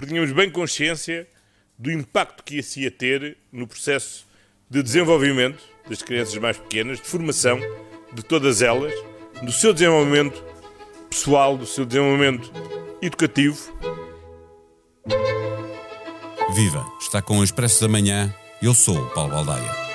porque tínhamos bem consciência do impacto que isso ia ter no processo de desenvolvimento das crianças mais pequenas, de formação de todas elas, do seu desenvolvimento pessoal, do seu desenvolvimento educativo. Viva! Está com o Expresso da Manhã. Eu sou o Paulo Baldaia.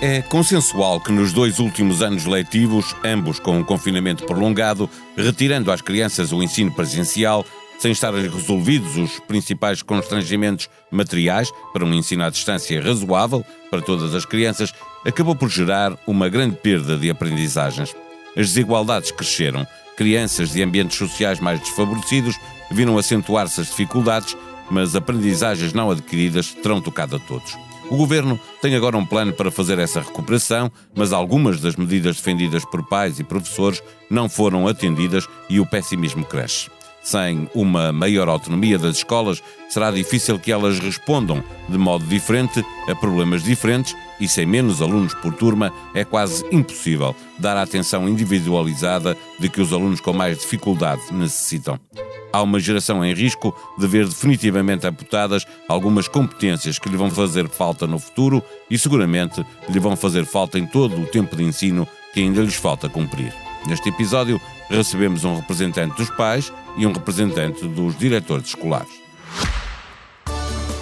É consensual que nos dois últimos anos letivos, ambos com um confinamento prolongado, retirando às crianças o ensino presencial, sem estarem resolvidos os principais constrangimentos materiais para um ensino à distância razoável para todas as crianças, acabou por gerar uma grande perda de aprendizagens. As desigualdades cresceram, crianças de ambientes sociais mais desfavorecidos viram acentuar-se as dificuldades, mas aprendizagens não adquiridas terão tocado a todos. O governo tem agora um plano para fazer essa recuperação, mas algumas das medidas defendidas por pais e professores não foram atendidas e o pessimismo cresce. Sem uma maior autonomia das escolas, será difícil que elas respondam de modo diferente a problemas diferentes e sem menos alunos por turma, é quase impossível dar a atenção individualizada de que os alunos com mais dificuldade necessitam há uma geração em risco de ver definitivamente amputadas algumas competências que lhe vão fazer falta no futuro e seguramente lhe vão fazer falta em todo o tempo de ensino que ainda lhes falta cumprir. Neste episódio, recebemos um representante dos pais e um representante dos diretores escolares.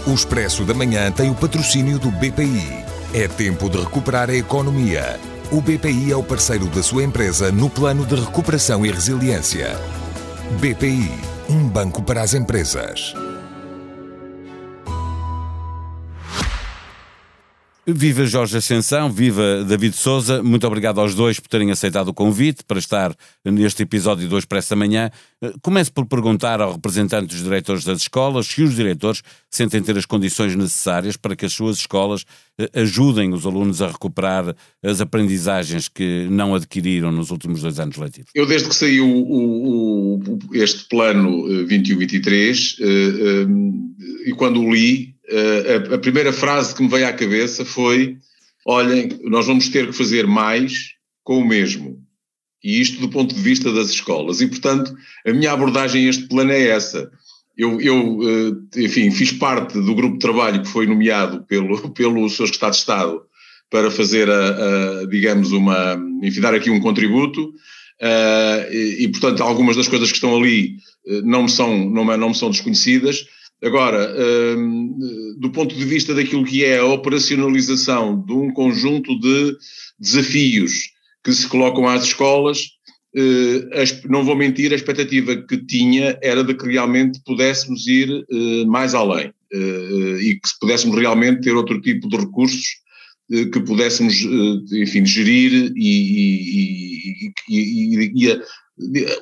O Expresso da Manhã tem o patrocínio do BPI. É tempo de recuperar a economia. O BPI é o parceiro da sua empresa no plano de recuperação e resiliência. BPI um banco para as empresas. Viva Jorge Ascensão, viva David Souza, muito obrigado aos dois por terem aceitado o convite para estar neste episódio do Expresso da Manhã. Eh, Começo por perguntar ao representante dos diretores das escolas se os diretores sentem ter as condições necessárias para que as suas escolas eh, ajudem os alunos a recuperar as aprendizagens que não adquiriram nos últimos dois anos letivos. Eu, desde que saiu o, o, este plano 21-23, eh, e quando o li, uh, a, a, primeira frase que me veio à cabeça foi: olhem, nós vamos ter que fazer mais com o mesmo. E isto do ponto de vista das escolas. E, portanto, a minha abordagem a este plano é essa. Eu, eu uh, enfim, fiz parte do grupo de trabalho que foi nomeado pelo, pelo Sr. Estado de Estado para fazer, a, a, digamos, uma, enfim, dar aqui um contributo. Uh, e, e, portanto, algumas das coisas que estão ali não, me são, não, não me são desconhecidas, Agora, hum, do ponto de vista daquilo que é a operacionalização de um conjunto de desafios que se colocam às escolas, eh, não vou mentir, a expectativa que tinha era de que realmente pudéssemos ir eh, mais além eh, e que pudéssemos realmente ter outro tipo de recursos que pudéssemos, enfim, gerir e, e, e, e,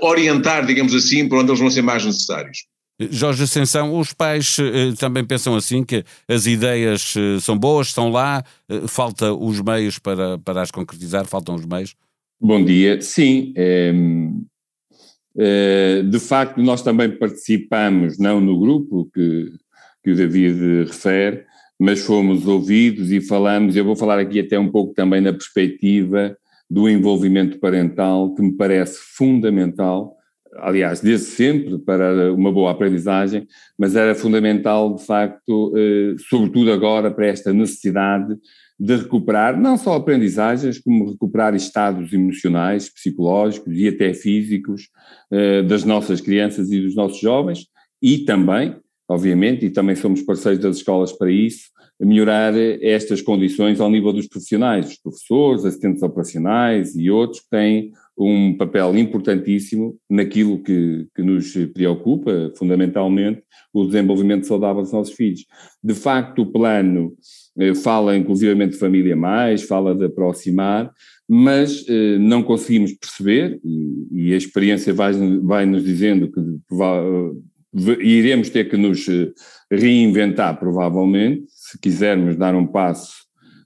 orientar, digamos assim, para onde eles vão ser mais necessários. Jorge Ascensão, os pais eh, também pensam assim, que as ideias eh, são boas, estão lá, eh, falta os meios para, para as concretizar, faltam os meios? Bom dia, sim. É, é, de facto, nós também participamos, não no grupo que, que o David refere, mas fomos ouvidos e falamos, eu vou falar aqui até um pouco também na perspectiva do envolvimento parental, que me parece fundamental, aliás, desde sempre para uma boa aprendizagem, mas era fundamental, de facto, eh, sobretudo agora, para esta necessidade de recuperar não só aprendizagens, como recuperar estados emocionais, psicológicos e até físicos eh, das nossas crianças e dos nossos jovens, e também, obviamente, e também somos parceiros das escolas para isso, melhorar estas condições ao nível dos profissionais, os professores, assistentes operacionais e outros que têm um papel importantíssimo naquilo que, que nos preocupa, fundamentalmente, o desenvolvimento saudável dos nossos filhos. De facto, o plano eh, fala inclusivamente de família mais, fala de aproximar, mas eh, não conseguimos perceber, e, e a experiência vai, vai nos dizendo que iremos ter que nos eh, reinventar, provavelmente, se quisermos dar um passo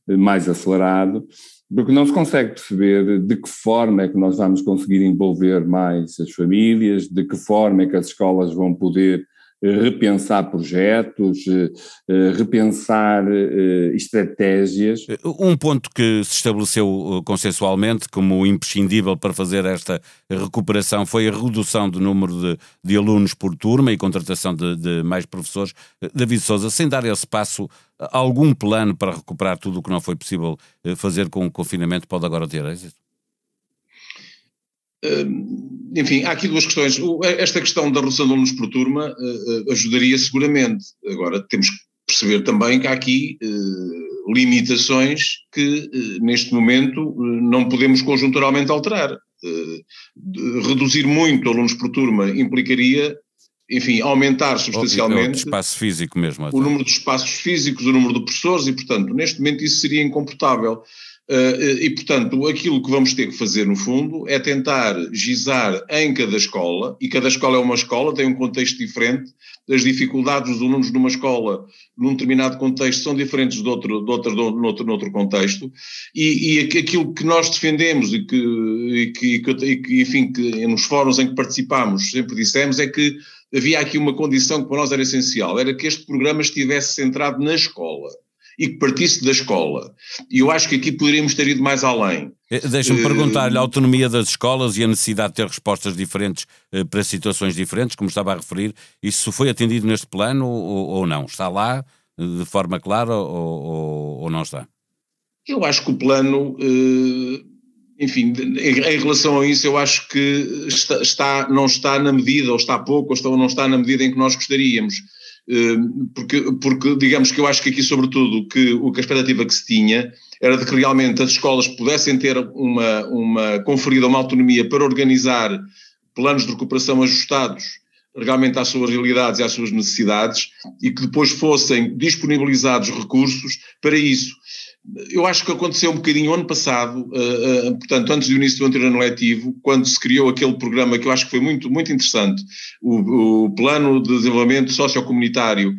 eh, mais acelerado, porque não se consegue perceber de que forma é que nós vamos conseguir envolver mais as famílias, de que forma é que as escolas vão poder repensar projetos, repensar estratégias. Um ponto que se estabeleceu consensualmente como imprescindível para fazer esta recuperação foi a redução do número de, de alunos por turma e contratação de, de mais professores. David Souza, sem dar esse passo, algum plano para recuperar tudo o que não foi possível fazer com o confinamento pode agora ter êxito? Enfim, há aqui duas questões. Esta questão da redução de alunos por turma uh, ajudaria seguramente. Agora, temos que perceber também que há aqui uh, limitações que, neste momento, não podemos conjunturalmente alterar. reduzir muito alunos por turma implicaria, enfim, aumentar substancialmente. O espaço físico mesmo. Até. O número de espaços físicos, o número de professores, e, portanto, neste momento isso seria incomportável. Uh, e, portanto, aquilo que vamos ter que fazer, no fundo, é tentar gizar em cada escola, e cada escola é uma escola, tem um contexto diferente, as dificuldades dos alunos numa escola, num determinado contexto, são diferentes de outro, de outro, de outro, de outro contexto, e, e, aquilo que nós defendemos e que, e que, e que, enfim, que nos fóruns em que participamos sempre dissemos é que havia aqui uma condição que para nós era essencial, era que este programa estivesse centrado na escola e que partisse da escola. E eu acho que aqui poderíamos ter ido mais além. Eh, deixa-me perguntar-lhe a autonomia das escolas e a necessidade de ter respostas diferentes eh, para situações diferentes, como estava a referir, isso foi atendido neste plano ou, ou não? Está lá eh, de forma clara ou, ou, ou, não está? Eu acho que o plano, enfim, em, relação a isso, eu acho que está, está, não está na medida, ou está pouco, ou está, não está na medida em que nós gostaríamos porque, porque digamos que eu acho que aqui, sobretudo, que, o que a expectativa que se tinha era de que realmente as escolas pudessem ter uma, uma conferida uma autonomia para organizar planos de recuperação ajustados realmente às suas realidades e às suas necessidades e que depois fossem disponibilizados recursos para isso eu acho que aconteceu um bocadinho ano passado, uh, uh, portanto, antes do início do anterior ano letivo, quando se criou aquele programa que eu acho que foi muito, muito interessante, o, o Plano de Desenvolvimento Sociocomunitário,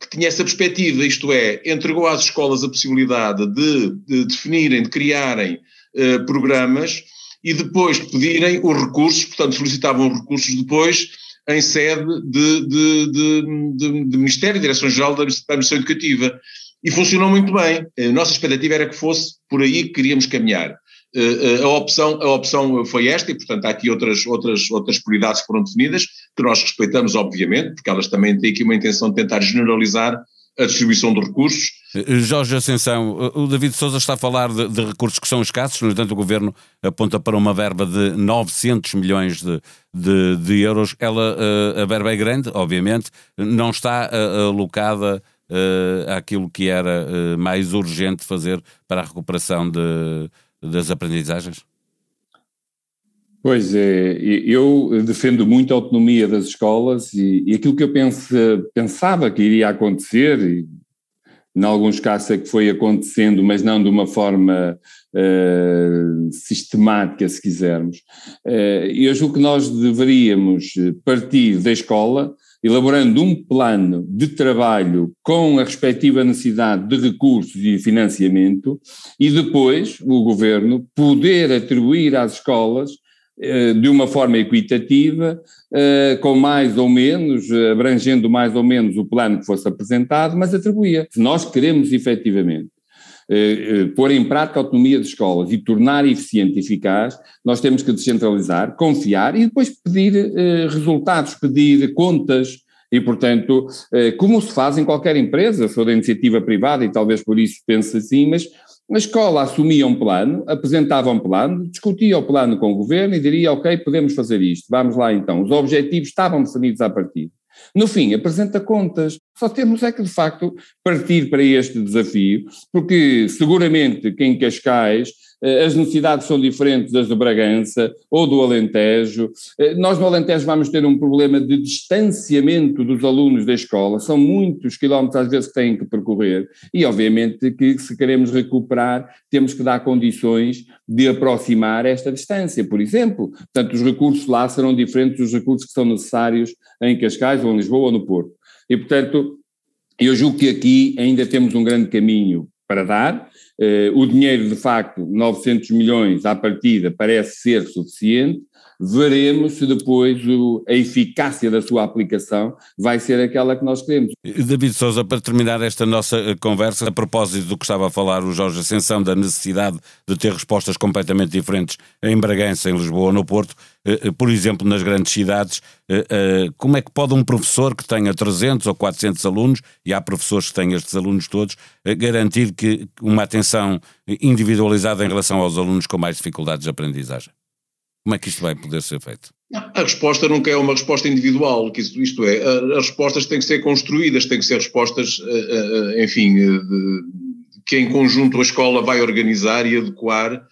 que tinha essa perspectiva, isto é, entregou às escolas a possibilidade de, de definirem, de criarem uh, programas e depois pedirem os recursos, portanto, solicitavam os recursos depois em sede de, de, de, Ministério Direção-Geral da Administração Educativa e funcionou muito bem. A nossa expectativa era que fosse por aí que queríamos caminhar. Eh, eh, a opção, a opção foi esta e, portanto, há aqui outras, outras, outras prioridades que foram definidas, que nós respeitamos, obviamente, porque elas também têm aqui uma intenção de tentar generalizar a distribuição de recursos. Eh, Jorge Ascensão, o David Souza está a falar de, de, recursos que são escassos, no entanto o Governo aponta para uma verba de 900 milhões de, de, de euros. Ela, a verba é grande, obviamente, não está alocada uh, àquilo que era uh, mais urgente fazer para a recuperação de, das aprendizagens? Pois é, eu defendo muito a autonomia das escolas e, e aquilo que eu pense, pensava que iria acontecer, e em alguns casos é que foi acontecendo, mas não de uma forma uh, sistemática, se quisermos. Uh, eu julgo que nós deveríamos partir da escola elaborando um plano de trabalho com a respectiva necessidade de recursos e financiamento e depois o governo poder atribuir às escolas eh, de uma forma equitativa, eh, com mais ou menos, abrangendo mais ou menos o plano que fosse apresentado, mas atribuía. Se nós queremos efetivamente eh, pôr em prática a autonomia de escolas e tornar eficiente e eficaz, nós temos que descentralizar, confiar e depois pedir resultados, pedir contas, e, portanto, como se faz em qualquer empresa, sou da iniciativa privada e talvez por isso pense assim, mas a escola assumia um plano, apresentava um plano, discutia o plano com o governo e diria, ok, podemos fazer isto, vamos lá então. Os objetivos estavam definidos à partida. No fim, apresenta contas. Só temos é que, de facto, partir para este desafio, porque seguramente que em Cascais eh, as necessidades são diferentes das do Bragança ou do Alentejo. Eh, nós no Alentejo vamos ter um problema de distanciamento dos alunos da escola, são muitos quilómetros às vezes que têm que percorrer e obviamente que se queremos recuperar temos que dar condições de aproximar esta distância, por exemplo. Portanto, os recursos lá serão diferentes dos recursos que são necessários em Cascais ou em Lisboa ou no Porto. E portanto, eu julgo que aqui ainda temos um grande caminho para dar, o dinheiro, de facto, 900 milhões à partida, parece ser suficiente, veremos se depois o, a eficácia da sua aplicação vai ser aquela que nós queremos. David Souza, para terminar esta nossa eh, conversa, a propósito do que estava a falar o Jorge Ascensão, da necessidade de ter respostas completamente diferentes em Bragança, em Lisboa ou no Porto, eh, eh, por exemplo, nas grandes cidades, como é que pode um professor que tenha 300 ou 400 alunos, e há professores que têm estes alunos todos, garantir que uma atenção individualizada em relação aos alunos com mais dificuldades de aprendizagem? Como é que isto vai poder ser feito? A resposta nunca é uma resposta individual, que isto, isto é, as respostas têm que ser construídas, têm que ser respostas, eh, eh, eh, enfim, que em conjunto a escola vai organizar e adequar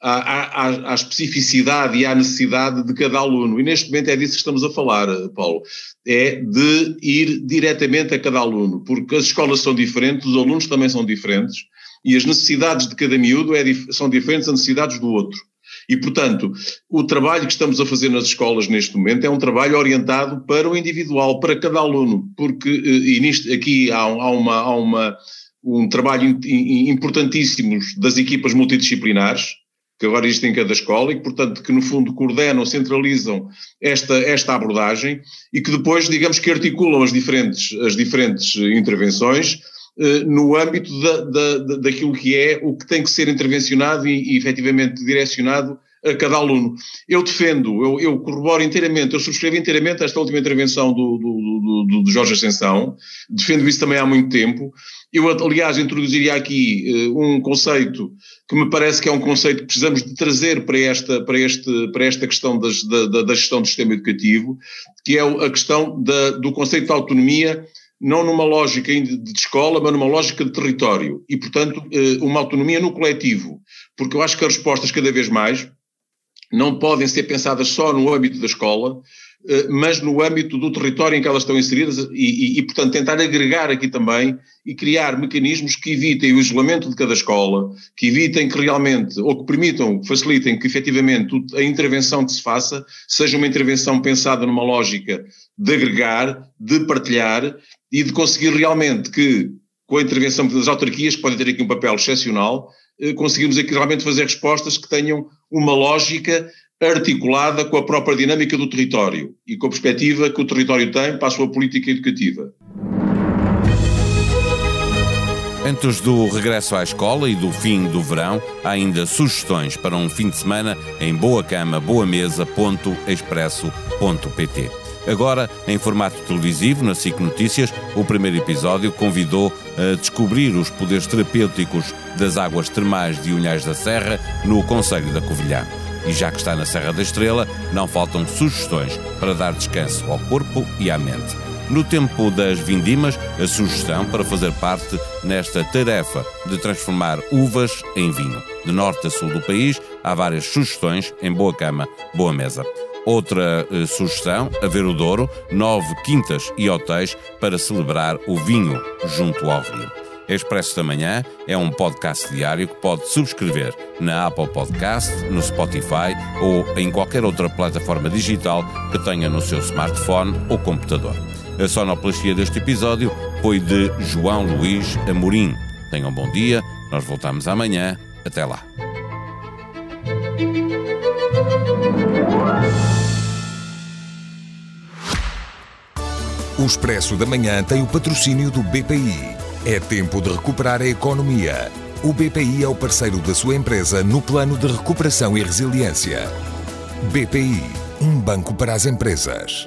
à, à, à, especificidade e à necessidade de cada aluno. E neste momento é disso que estamos a falar, Paulo. É de ir diretamente a cada aluno, porque as escolas são diferentes, os alunos também são diferentes, e as necessidades de cada miúdo é, são diferentes das necessidades do outro. E, portanto, o trabalho que estamos a fazer nas escolas neste momento é um trabalho orientado para o individual, para cada aluno, porque eh, e nisto, aqui há, há, uma, há uma, um trabalho importantíssimo das equipas multidisciplinares, que agora existem em cada escola e portanto, que no fundo coordenam, centralizam esta, esta abordagem e que depois, digamos que articulam as diferentes, as diferentes intervenções no âmbito da, da, daquilo que é o que tem que ser intervencionado e, e efetivamente direcionado a cada aluno. Eu defendo, eu, eu, corroboro inteiramente, eu subscrevo inteiramente esta última intervenção do, do, do, do, Jorge Ascensão, defendo isso também há muito tempo. Eu, aliás, introduziria aqui uh, um conceito que me parece que é um conceito que precisamos de trazer para esta, para este, para esta questão das, da, da, gestão do sistema educativo, que é a questão da, do conceito de autonomia não numa lógica de escola, mas numa lógica de território. E, portanto, eh, uma autonomia no coletivo, porque eu acho que as respostas cada vez mais não podem ser pensadas só no âmbito da escola, eh, mas no âmbito do território em que elas estão inseridas e, e, e, portanto, tentar agregar aqui também e criar mecanismos que evitem o isolamento de cada escola, que evitem que realmente, ou que permitam, facilitem que efetivamente a intervenção que se faça seja uma intervenção pensada numa lógica de agregar, de partilhar e de conseguir realmente que, com a intervenção das autarquias, que podem ter aqui um papel excepcional, eh, conseguirmos aqui realmente fazer respostas que tenham uma lógica articulada com a própria dinâmica do território e com a perspectiva que o território tem para a sua política educativa. Antes do regresso à escola e do fim do verão, há ainda sugestões para um fim de semana em boacama.boamesa.expresso.pt. Agora, em formato televisivo, na SIC Notícias, o primeiro episódio convidou a descobrir os poderes terapêuticos das águas termais de Unhais da Serra, no Conselho da Covilhã. E já que está na Serra da Estrela, não faltam sugestões para dar descanso ao corpo e à mente. No tempo das vindimas, a sugestão para fazer parte nesta tarefa de transformar uvas em vinho. De norte a sul do país, há várias sugestões em Boa Cama, Boa Mesa. Outra eh, sugestão, o Douro, nove quintas e hotéis para celebrar o vinho junto ao rio. Expresso da Manhã é um podcast diário que pode subscrever na Apple Podcast, no Spotify ou em qualquer outra plataforma digital que tenha no seu smartphone ou computador. A sonoplastia deste episódio foi de João Luís Amorim. Tenham um bom dia, nós voltamos amanhã. Até lá. O Expresso da Manhã tem o patrocínio do BPI. É tempo de recuperar a economia. O BPI é o parceiro da sua empresa no plano de recuperação e resiliência. BPI, um banco para as empresas.